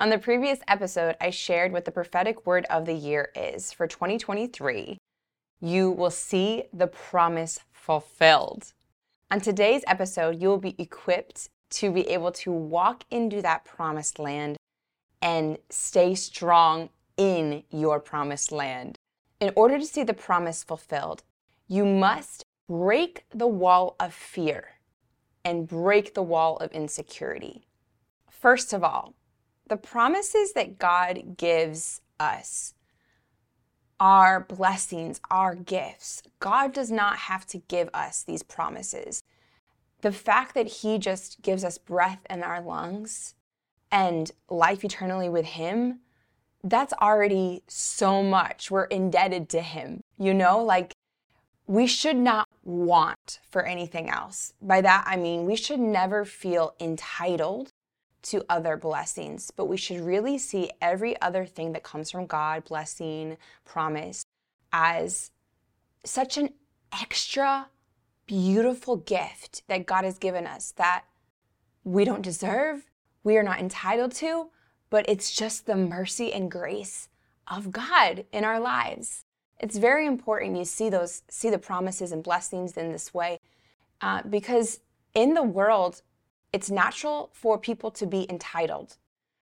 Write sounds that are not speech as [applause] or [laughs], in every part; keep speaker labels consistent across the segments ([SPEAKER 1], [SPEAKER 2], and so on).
[SPEAKER 1] On the previous episode, I shared what the prophetic word of the year is for 2023. You will see the promise fulfilled. On today's episode, you will be equipped to be able to walk into that promised land and stay strong in your promised land. In order to see the promise fulfilled, you must break the wall of fear and break the wall of insecurity. First of all, the promises that God gives us are blessings, are gifts. God does not have to give us these promises. The fact that He just gives us breath in our lungs and life eternally with Him, that's already so much. We're indebted to Him. You know, like we should not want for anything else. By that, I mean we should never feel entitled to other blessings, but we should really see every other thing that comes from God, blessing, promise, as such an extra beautiful gift that God has given us that we don't deserve, we are not entitled to, but it's just the mercy and grace of God in our lives. It's very important you see those, see the promises and blessings in this way, uh, because in the world, it's natural for people to be entitled,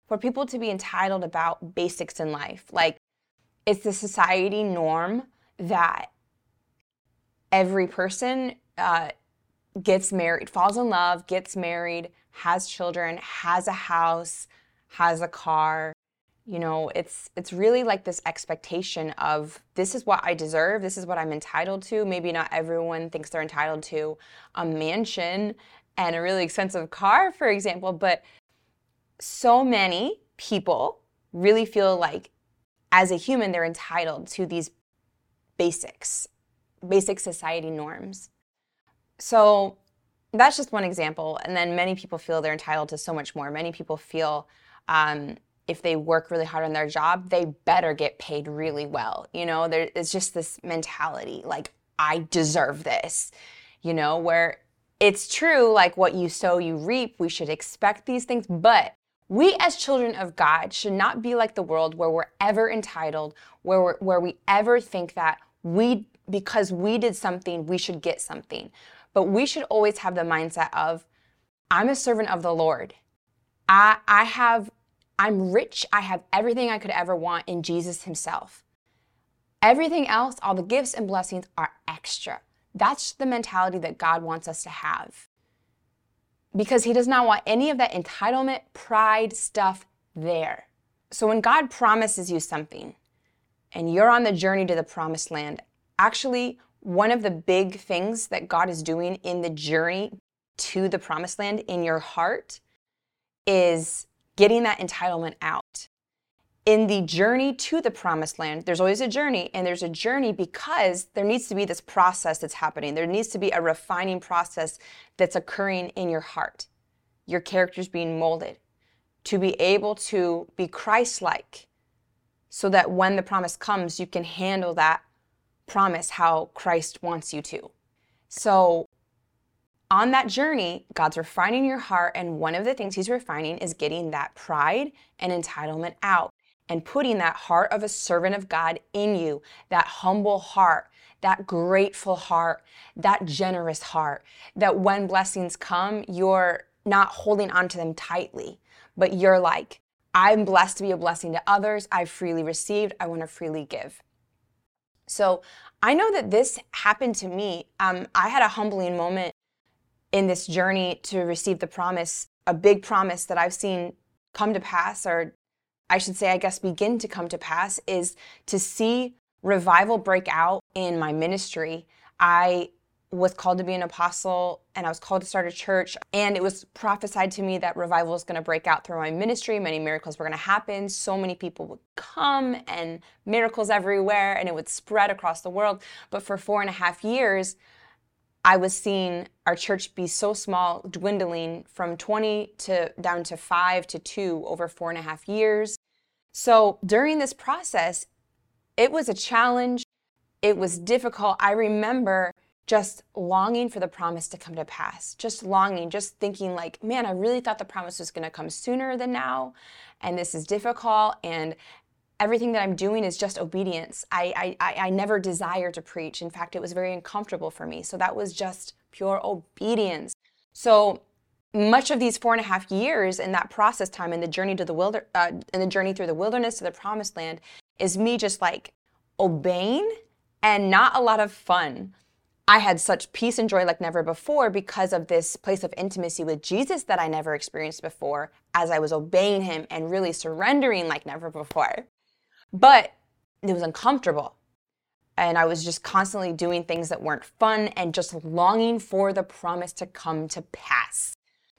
[SPEAKER 1] for people to be entitled about basics in life. Like it's the society norm that every person uh, gets married, falls in love, gets married, has children, has a house, has a car. You know, it's it's really like this expectation of this is what I deserve, this is what I'm entitled to. Maybe not everyone thinks they're entitled to a mansion and a really expensive car, for example, but so many people really feel like as a human they're entitled to these basics, basic society norms. So that's just one example. And then many people feel they're entitled to so much more. Many people feel um, if they work really hard on their job, they better get paid really well. You know, there, it's just this mentality like, I deserve this, you know, where it's true, like what you sow, you reap. We should expect these things, but we as children of God should not be like the world where we're ever entitled, where, where we ever think that we, because we did something, we should get something. But we should always have the mindset of, I'm a servant of the Lord. I, I have, I'm rich. I have everything I could ever want in Jesus Himself. Everything else, all the gifts and blessings are extra. That's the mentality that God wants us to have. Because He does not want any of that entitlement, pride stuff there. So when God promises you something and you're on the journey to the promised land, actually, one of the big things that God is doing in the journey to the promised land in your heart is getting that entitlement out in the journey to the promised land, there's always a journey, and there's a journey because there needs to be this process that's happening. There needs to be a refining process that's occurring in your heart. Your character's being molded to be able to be Christ like so that when the promise comes, you can handle that promise how Christ wants you to. So, on that journey, God's refining your heart, and one of the things He's refining is getting that pride and entitlement out and putting that heart of a servant of God in you, that humble heart, that grateful heart, that generous heart, that when blessings come, you're not holding on to them tightly, but you're like, I'm blessed to be a blessing to others. I've freely received. I want to freely give. So I know that this happened to me. Um, I had a humbling moment in this journey to receive the promise, a big promise that I've seen come to pass or I should say, I guess, begin to come to pass is to see revival break out in my ministry. I was called to be an apostle and I was called to start a church. And it was prophesied to me that revival was going to break out through my ministry. Many miracles were going to happen. So many people would come and miracles everywhere and it would spread across the world. But for four and a half years, I was seeing our church be so small, dwindling from 20 to down to five to two over four and a half years. So during this process, it was a challenge. It was difficult. I remember just longing for the promise to come to pass, just longing, just thinking, like, man, I really thought the promise was going to come sooner than now. And this is difficult. And everything that I'm doing is just obedience. I, I, I never desire to preach. In fact, it was very uncomfortable for me. So that was just pure obedience. So much of these four and a half years in that process time in the journey to the wilder uh, in the journey through the wilderness to the promised land is me just like obeying and not a lot of fun I had such peace and joy like never before because of this place of intimacy with Jesus that I never experienced before as I was obeying him and really surrendering like never before. But it was uncomfortable. And I was just constantly doing things that weren't fun and just longing for the promise to come to pass.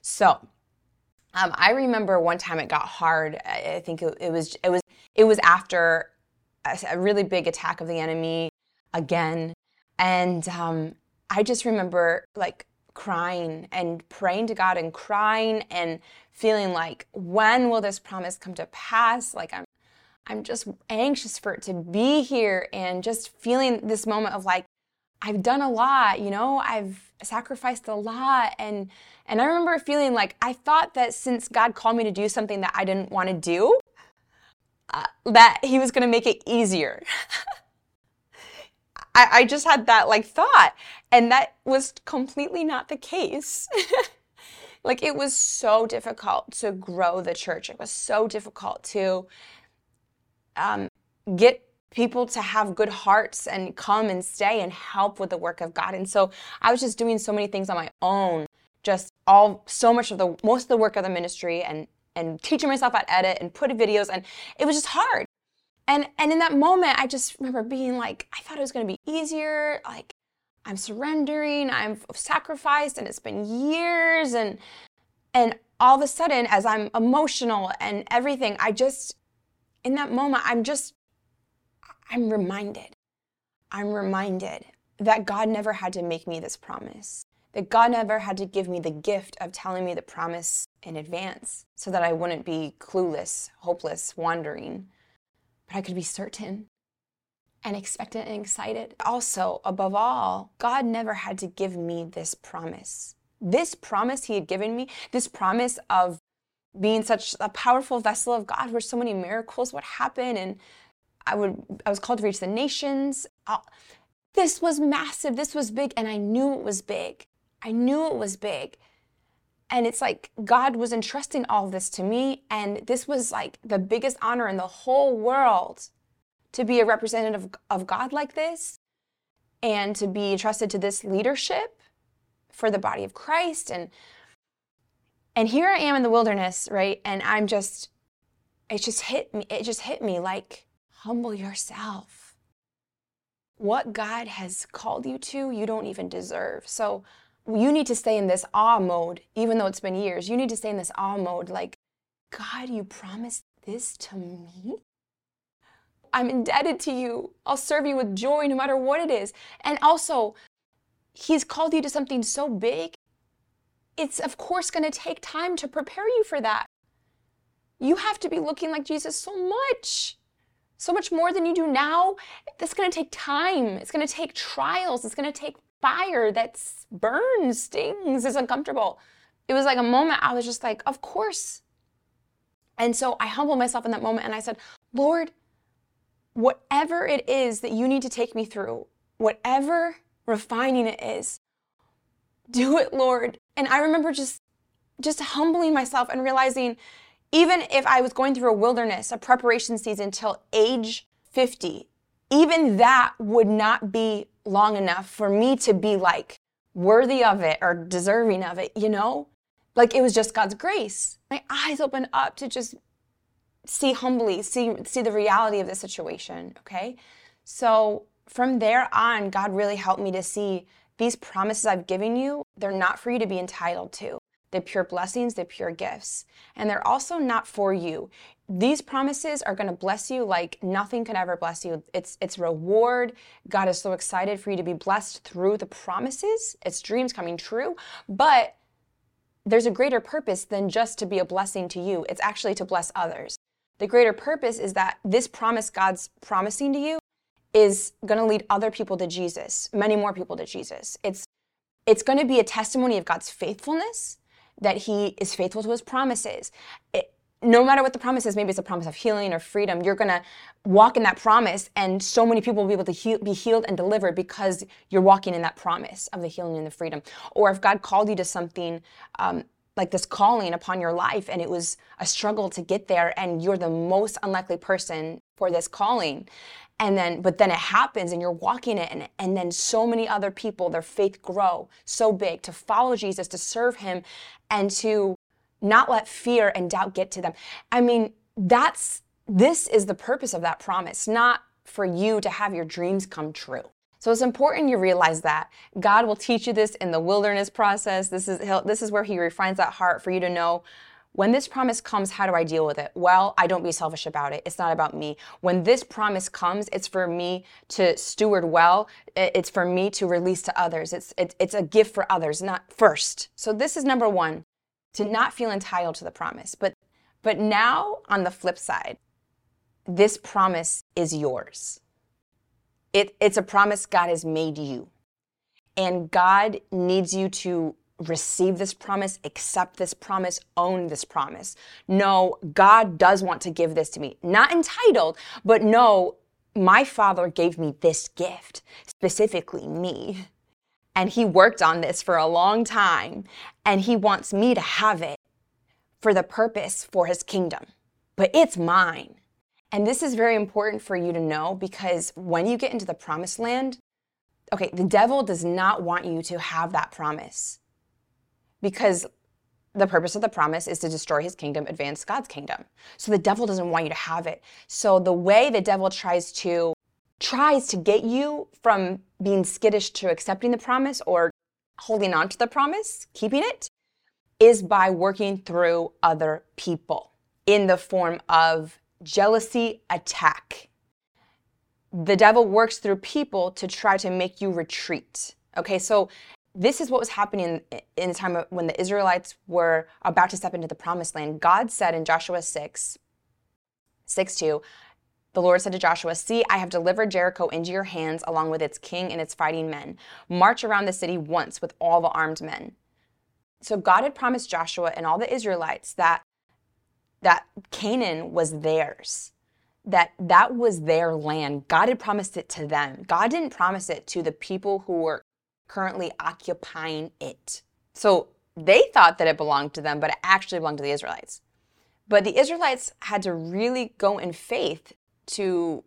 [SPEAKER 1] So, um, I remember one time it got hard. I think it, it was it was it was after a, a really big attack of the enemy again and um, I just remember like crying and praying to God and crying and feeling like, when will this promise come to pass? Like I'm, I'm just anxious for it to be here and just feeling this moment of like, I've done a lot, you know, I've sacrificed a lot. And, and I remember feeling like I thought that since God called me to do something that I didn't want to do, uh, that he was going to make it easier. [laughs] I, I just had that like thought. And that was completely not the case. [laughs] like it was so difficult to grow the church. It was so difficult to um, get people to have good hearts and come and stay and help with the work of God. And so I was just doing so many things on my own, just all so much of the most of the work of the ministry and and teaching myself how to edit and put videos and it was just hard. And and in that moment, I just remember being like, I thought it was going to be easier. Like, I'm surrendering, I'm sacrificed, and it's been years. And and all of a sudden, as I'm emotional and everything, I just in that moment, I'm just I'm reminded. I'm reminded that God never had to make me this promise. That God never had to give me the gift of telling me the promise in advance so that I wouldn't be clueless, hopeless, wandering but I could be certain and expectant and excited. Also, above all, God never had to give me this promise. This promise He had given me, this promise of being such a powerful vessel of God where so many miracles would happen and I would I was called to reach the nations. I'll, this was massive. This was big and I knew it was big. I knew it was big. And it's like God was entrusting all this to me. And this was like the biggest honor in the whole world to be a representative of God like this and to be entrusted to this leadership for the body of Christ. And and here I am in the wilderness, right? And I'm just, it just hit me, it just hit me like, humble yourself. What God has called you to, you don't even deserve. So you need to stay in this awe mode, even though it's been years. You need to stay in this awe mode, like, God, you promised this to me? I'm indebted to you. I'll serve you with joy no matter what it is. And also, He's called you to something so big. It's, of course, going to take time to prepare you for that. You have to be looking like Jesus so much, so much more than you do now. That's going to take time. It's going to take trials. It's going to take fire that burns, stings, is uncomfortable. It was like a moment I was just like, of course. And so I humbled myself in that moment and I said, Lord, whatever it is that you need to take me through, whatever refining it is, do it, Lord. And I remember just just humbling myself and realizing even if I was going through a wilderness, a preparation season till age 50, even that would not be long enough for me to be like worthy of it or deserving of it, you know? Like it was just God's grace. My eyes opened up to just see humbly, see see the reality of the situation, okay? So from there on, God really helped me to see these promises I've given you, they're not for you to be entitled to. They're pure blessings, they're pure gifts. And they're also not for you. These promises are going to bless you like nothing could ever bless you. It's it's reward. God is so excited for you to be blessed through the promises. It's dreams coming true, but there's a greater purpose than just to be a blessing to you. It's actually to bless others. The greater purpose is that this promise God's promising to you is going to lead other people to Jesus, many more people to Jesus. It's it's going to be a testimony of God's faithfulness that he is faithful to his promises. It, no matter what the promise is, maybe it's a promise of healing or freedom, you're going to walk in that promise, and so many people will be able to heal, be healed and delivered because you're walking in that promise of the healing and the freedom. Or if God called you to something um, like this calling upon your life, and it was a struggle to get there, and you're the most unlikely person for this calling, and then but then it happens and you're walking it and, and then so many other people their faith grow so big to follow jesus to serve him and to not let fear and doubt get to them. I mean, that's this is the purpose of that promise, not for you to have your dreams come true. So it's important you realize that God will teach you this in the wilderness process. This is this is where he refines that heart for you to know when this promise comes, how do I deal with it? Well, I don't be selfish about it. It's not about me. When this promise comes, it's for me to steward well. It's for me to release to others. It's, it's, it's a gift for others, not first. So this is number one to not feel entitled to the promise. But but now on the flip side, this promise is yours. It, it's a promise God has made you. And God needs you to receive this promise, accept this promise, own this promise. No, God does want to give this to me. Not entitled, but no, my Father gave me this gift, specifically me. And he worked on this for a long time. And he wants me to have it for the purpose for his kingdom. But it's mine. And this is very important for you to know because when you get into the promised land, okay, the devil does not want you to have that promise because the purpose of the promise is to destroy his kingdom, advance God's kingdom. So the devil doesn't want you to have it. So the way the devil tries to tries to get you from being skittish to accepting the promise or holding on to the promise, keeping it, is by working through other people in the form of jealousy attack. The devil works through people to try to make you retreat. Okay, so this is what was happening in the time when the Israelites were about to step into the promised land. God said in Joshua 6, 6 2, the Lord said to Joshua, See, I have delivered Jericho into your hands, along with its king and its fighting men. March around the city once with all the armed men. So God had promised Joshua and all the Israelites that, that Canaan was theirs, that that was their land. God had promised it to them. God didn't promise it to the people who were currently occupying it. So they thought that it belonged to them, but it actually belonged to the Israelites. But the Israelites had to really go in faith to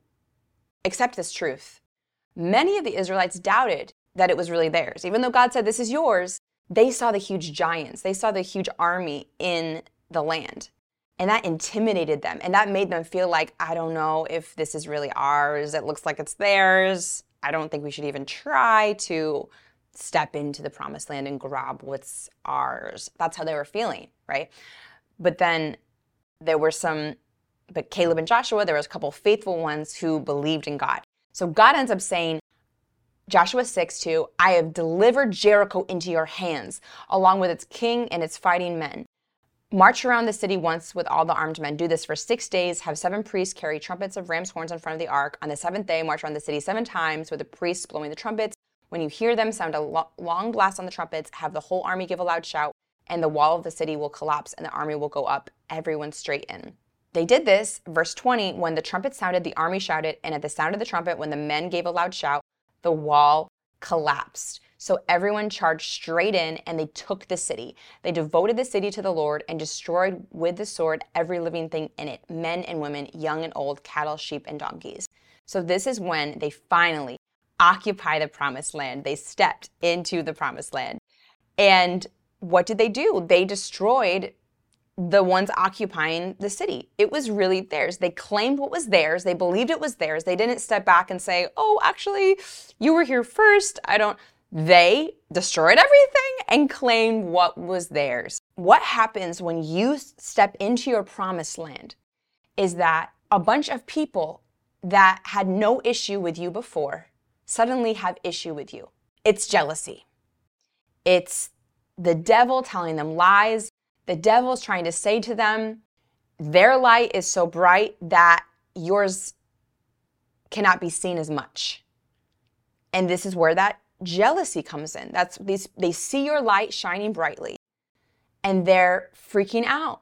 [SPEAKER 1] accept this truth. Many of the Israelites doubted that it was really theirs. Even though God said, This is yours, they saw the huge giants, they saw the huge army in the land. And that intimidated them. And that made them feel like, I don't know if this is really ours. It looks like it's theirs. I don't think we should even try to step into the promised land and grab what's ours. That's how they were feeling, right? But then there were some but Caleb and Joshua, there was a couple faithful ones who believed in God. So God ends up saying, Joshua 6 2, I have delivered Jericho into your hands, along with its king and its fighting men. March around the city once with all the armed men. Do this for six days. Have seven priests carry trumpets of ram's horns in front of the ark. On the seventh day, march around the city seven times with the priests blowing the trumpets. When you hear them sound a lo- long blast on the trumpets, have the whole army give a loud shout, and the wall of the city will collapse and the army will go up, everyone straight in. They did this, verse 20, when the trumpet sounded, the army shouted, and at the sound of the trumpet, when the men gave a loud shout, the wall collapsed. So everyone charged straight in and they took the city. They devoted the city to the Lord and destroyed with the sword every living thing in it men and women, young and old, cattle, sheep, and donkeys. So this is when they finally occupy the promised land. They stepped into the promised land. And what did they do? They destroyed the ones occupying the city. It was really theirs. They claimed what was theirs. They believed it was theirs. They didn't step back and say, oh, actually, you were here first. I don't. They destroyed everything and claimed what was theirs. What happens when you step into your promised land is that a bunch of people that had no issue with you before suddenly have issue with you. It's jealousy. It's the devil telling them lies the devil's trying to say to them, their light is so bright that yours cannot be seen as much. And this is where that jealousy comes in. That's these they see your light shining brightly and they're freaking out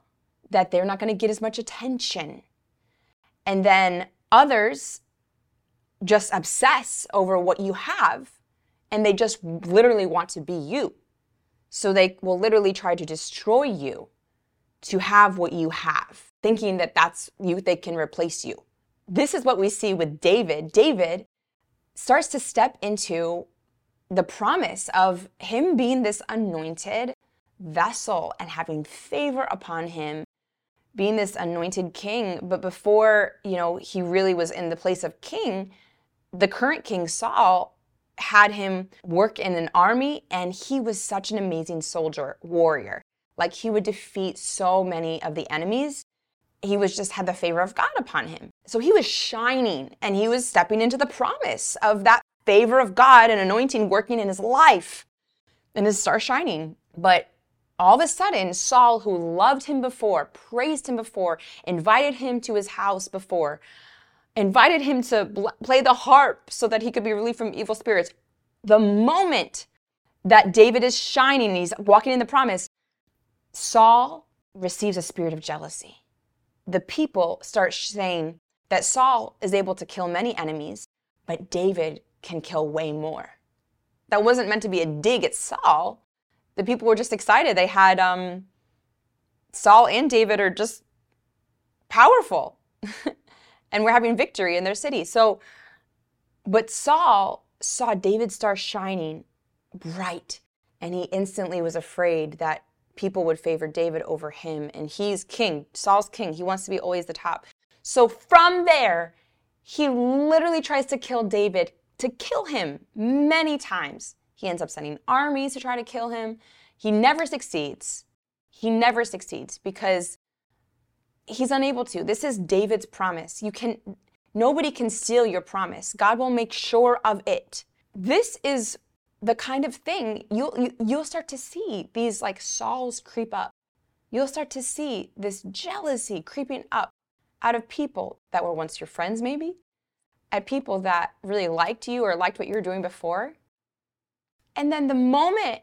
[SPEAKER 1] that they're not going to get as much attention. And then others just obsess over what you have and they just literally want to be you. So they will literally try to destroy you to have what you have, thinking that that's you, they can replace you. This is what we see with David. David starts to step into the promise of him being this anointed vessel and having favor upon him being this anointed king but before you know he really was in the place of king the current king Saul had him work in an army and he was such an amazing soldier warrior. Like he would defeat so many of the enemies. He was just had the favor of God upon him. So he was shining and he was stepping into the promise of that favor of God and anointing working in his life. And his star shining. But all of a sudden, Saul, who loved him before, praised him before, invited him to his house before, invited him to bl- play the harp so that he could be relieved from evil spirits. The moment that David is shining and he's walking in the promise, Saul receives a spirit of jealousy. The people start saying that Saul is able to kill many enemies, but David can kill way more. That wasn't meant to be a dig at Saul. The people were just excited. They had um, Saul and David are just powerful [laughs] and we're having victory in their city. So, but Saul saw David's star shining bright and he instantly was afraid that people would favor David over him. And he's king, Saul's king. He wants to be always the top. So from there, he literally tries to kill David to kill him many times. He ends up sending armies to try to kill him. He never succeeds. He never succeeds because he's unable to. This is David's promise. You can nobody can steal your promise. God will make sure of it. This is the kind of thing you'll you, will you will start to see these like Sauls creep up. You'll start to see this jealousy creeping up out of people that were once your friends maybe, at people that really liked you or liked what you were doing before. And then the moment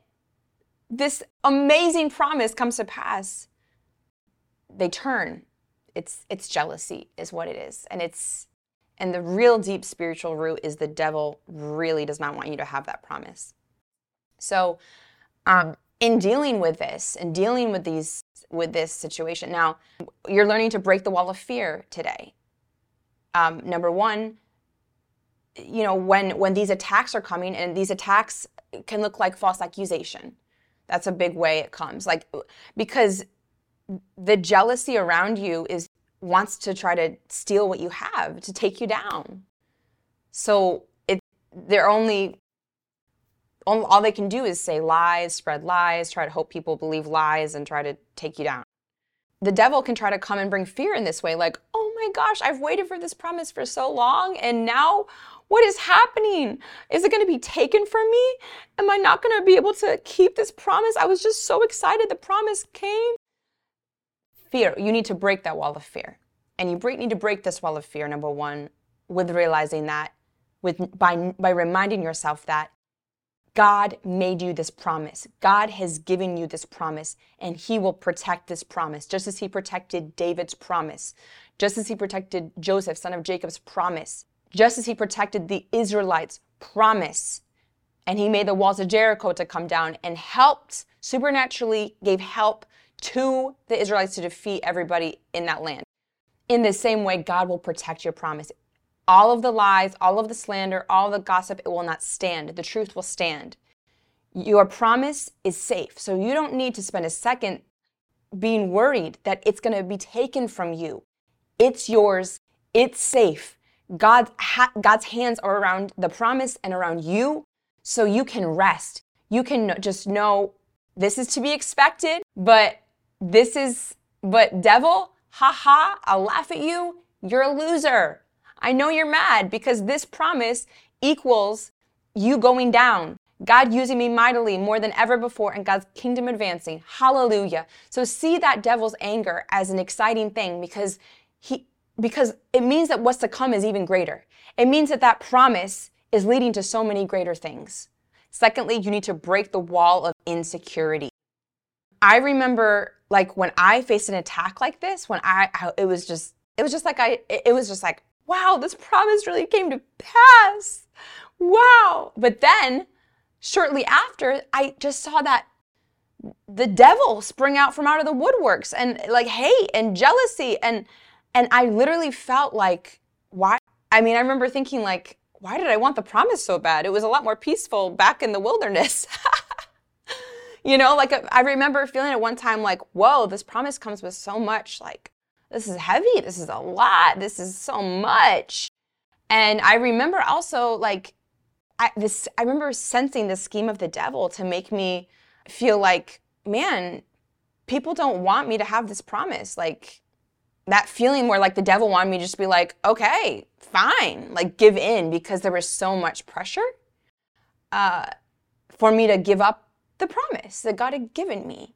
[SPEAKER 1] this amazing promise comes to pass, they turn. It's it's jealousy is what it is. And it's and the real deep spiritual root is the devil really does not want you to have that promise. So um, in dealing with this and dealing with these with this situation, now you're learning to break the wall of fear today. Um, number one, you know when when these attacks are coming and these attacks can look like false accusation that's a big way it comes like because the jealousy around you is wants to try to steal what you have to take you down so it they're only all they can do is say lies spread lies try to hope people believe lies and try to take you down the devil can try to come and bring fear in this way like oh my gosh i've waited for this promise for so long and now what is happening? Is it going to be taken from me? Am I not going to be able to keep this promise? I was just so excited the promise came. Fear. You need to break that wall of fear. And you need to break this wall of fear, number one, with realizing that, with, by, by reminding yourself that God made you this promise. God has given you this promise, and He will protect this promise, just as He protected David's promise, just as He protected Joseph, son of Jacob's promise just as he protected the Israelites' promise. And he made the walls of Jericho to come down and helped, supernaturally gave help to the Israelites to defeat everybody in that land. In the same way, God will protect your promise. All of the lies, all of the slander, all the gossip, it will not stand. The truth will stand. Your promise is safe. So you don't need to spend a second being worried that it's going to be taken from you. It's yours. It's safe. God's, ha- God's hands are around the promise and around you so you can rest. You can just know this is to be expected, but this is, but devil, haha, I'll laugh at you. You're a loser. I know you're mad because this promise equals you going down. God using me mightily more than ever before and God's kingdom advancing. Hallelujah. So see that devil's anger as an exciting thing because he because it means that what's to come is even greater. It means that that promise is leading to so many greater things. Secondly, you need to break the wall of insecurity. I remember like when I faced an attack like this, when I, I it was just it was just like I it was just like, wow, this promise really came to pass. Wow. But then shortly after, I just saw that the devil spring out from out of the woodworks and like hate and jealousy and and I literally felt like why I mean I remember thinking like why did I want the promise so bad? It was a lot more peaceful back in the wilderness. [laughs] you know, like I remember feeling at one time like, whoa, this promise comes with so much like this is heavy, this is a lot, this is so much. And I remember also like I this I remember sensing the scheme of the devil to make me feel like, man, people don't want me to have this promise. Like that feeling where like the devil wanted me to just be like, okay, fine, like give in because there was so much pressure uh, for me to give up the promise that God had given me.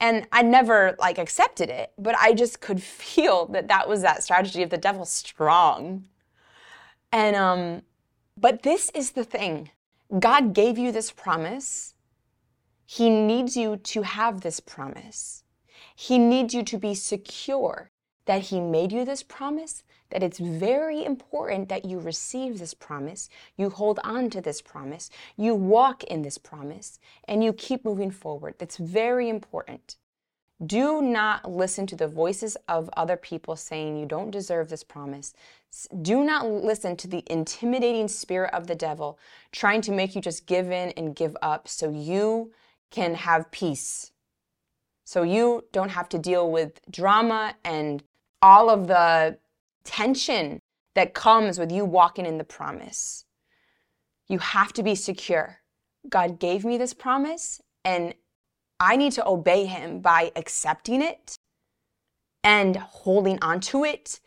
[SPEAKER 1] And I never like accepted it, but I just could [laughs] feel that that was that strategy of the devil strong. And um but this is the thing. God gave you this promise. He needs you to have this promise. He needs you to be secure that He made you this promise, that it's very important that you receive this promise, you hold on to this promise, you walk in this promise, and you keep moving forward. That's very important. Do not listen to the voices of other people saying you don't deserve this promise. Do not listen to the intimidating spirit of the devil trying to make you just give in and give up so you can have peace. So you don't have to deal with drama and all of the tension that comes with you walking in the promise. You have to be secure. God gave me this promise, and I need to obey Him by accepting it and holding on to it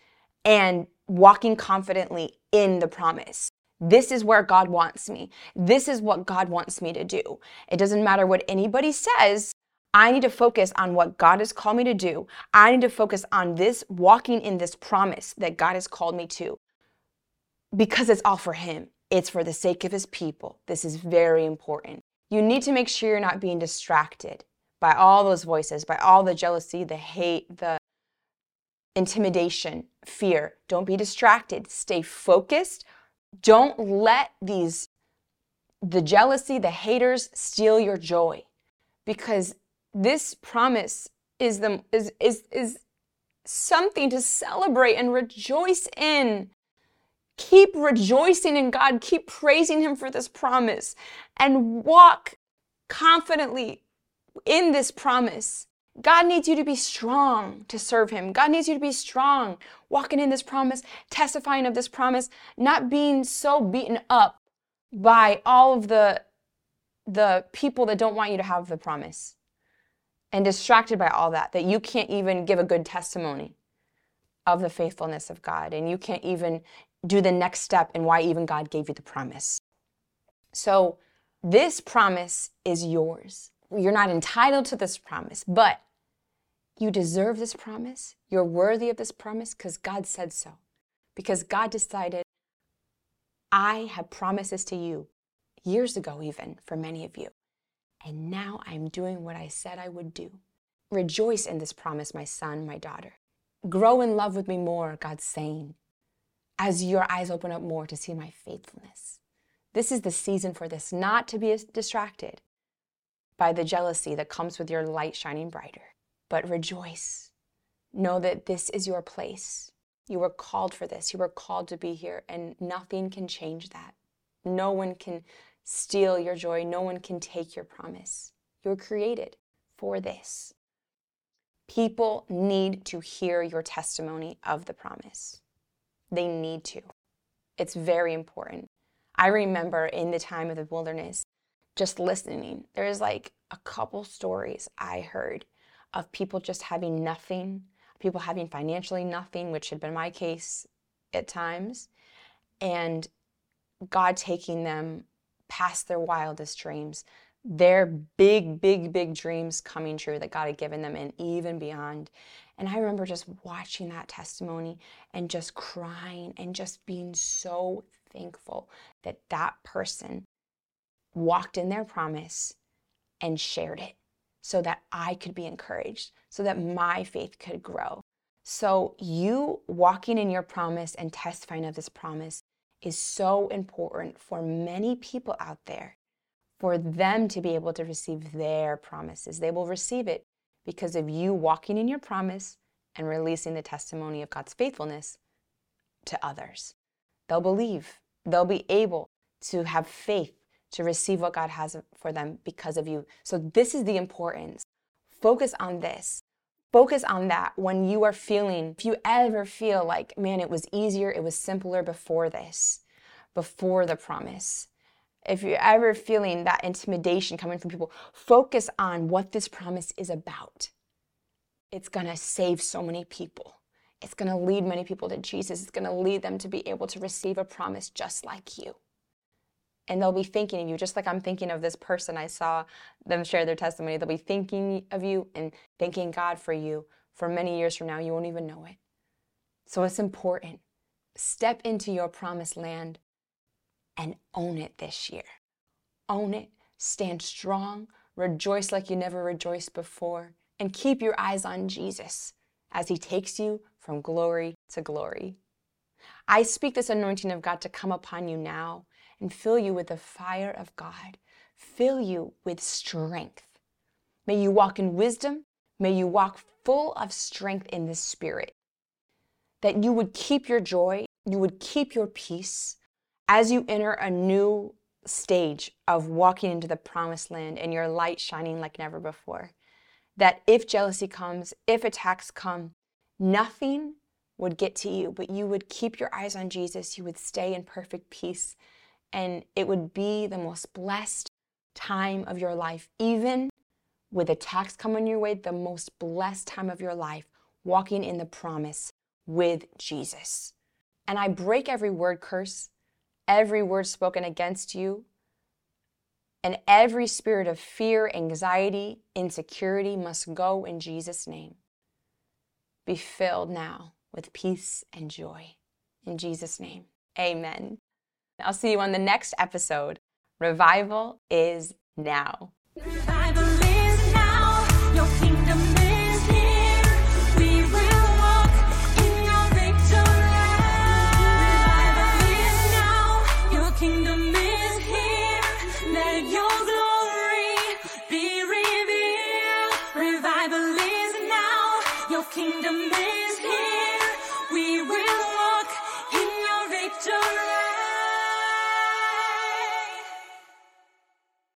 [SPEAKER 1] and walking confidently in the promise. This is where God wants me. This is what God wants me to do. It doesn't matter what anybody says. I need to focus on what God has called me to do. I need to focus on this, walking in this promise that God has called me to because it's all for Him. It's for the sake of His people. This is very important. You need to make sure you're not being distracted by all those voices, by all the jealousy, the hate, the intimidation, fear. Don't be distracted. Stay focused. Don't let these the jealousy, the haters steal your joy because this promise is the is is is something to celebrate and rejoice in. Keep rejoicing in God, keep praising him for this promise and walk confidently in this promise. God needs you to be strong to serve Him. God needs you to be strong, walking in this promise, testifying of this promise, not being so beaten up by all of the, the people that don't want you to have the promise and distracted by all that, that you can't even give a good testimony of the faithfulness of God and you can't even do the next step in why even God gave you the promise. So, this promise is yours. You're not entitled to this promise, but you deserve this promise. You're worthy of this promise because God said so. Because God decided, I have promises to you years ago, even for many of you. And now I'm doing what I said I would do. Rejoice in this promise, my son, my daughter. Grow in love with me more, God's saying, as your eyes open up more to see my faithfulness. This is the season for this, not to be distracted, by the jealousy that comes with your light shining brighter. But rejoice. Know that this is your place. You were called for this. You were called to be here, and nothing can change that. No one can steal your joy. No one can take your promise. You're created for this. People need to hear your testimony of the promise. They need to. It's very important. I remember in the time of the wilderness, just listening, there's like a couple stories I heard of people just having nothing, people having financially nothing, which had been my case at times, and God taking them past their wildest dreams, their big, big, big dreams coming true that God had given them, and even beyond. And I remember just watching that testimony and just crying and just being so thankful that that person walked in their promise and shared it so that I could be encouraged, so that my faith could grow. So, you walking in your promise and testifying of this promise is so important for many people out there for them to be able to receive their promises. They will receive it because of you walking in your promise and releasing the testimony of God's faithfulness to others. They'll believe, they'll be able to have faith to receive what God has for them because of you. So, this is the importance. Focus on this. Focus on that when you are feeling, if you ever feel like, man, it was easier, it was simpler before this, before the promise if you're ever feeling that intimidation coming from people, focus on what this promise is about. It's to save so many people. It's to lead many people to Jesus. It's to lead them to be able to receive a promise just like you. And they'll be thinking of you, just like I'm thinking of this person. I saw them share their testimony. They'll be thinking of you and thanking God for you for many years from now. You won't even know it. So it's important. Step into your promised land and own it this year. Own it, stand strong, rejoice like you never rejoiced before, and keep your eyes on Jesus as he takes you from glory to glory. I speak this anointing of God to come upon you now and fill you with the fire of God, fill you with strength. May you walk in wisdom, may you walk full of strength in the Spirit. That you would keep your joy, you would keep your peace, as you enter a new stage of walking into the promised land and your light shining like never before, that if jealousy comes, if attacks come, nothing would get to you, but you would keep your eyes on Jesus. You would stay in perfect peace, and it would be the most blessed time of your life, even with attacks coming your way, the most blessed time of your life, walking in the promise with Jesus. And I break every word curse every word spoken against you, and every spirit of fear, anxiety, insecurity must go in Jesus' name. Be filled now with peace and joy. In Jesus' name, amen. I'll see you on the next episode. Revival is now. Revival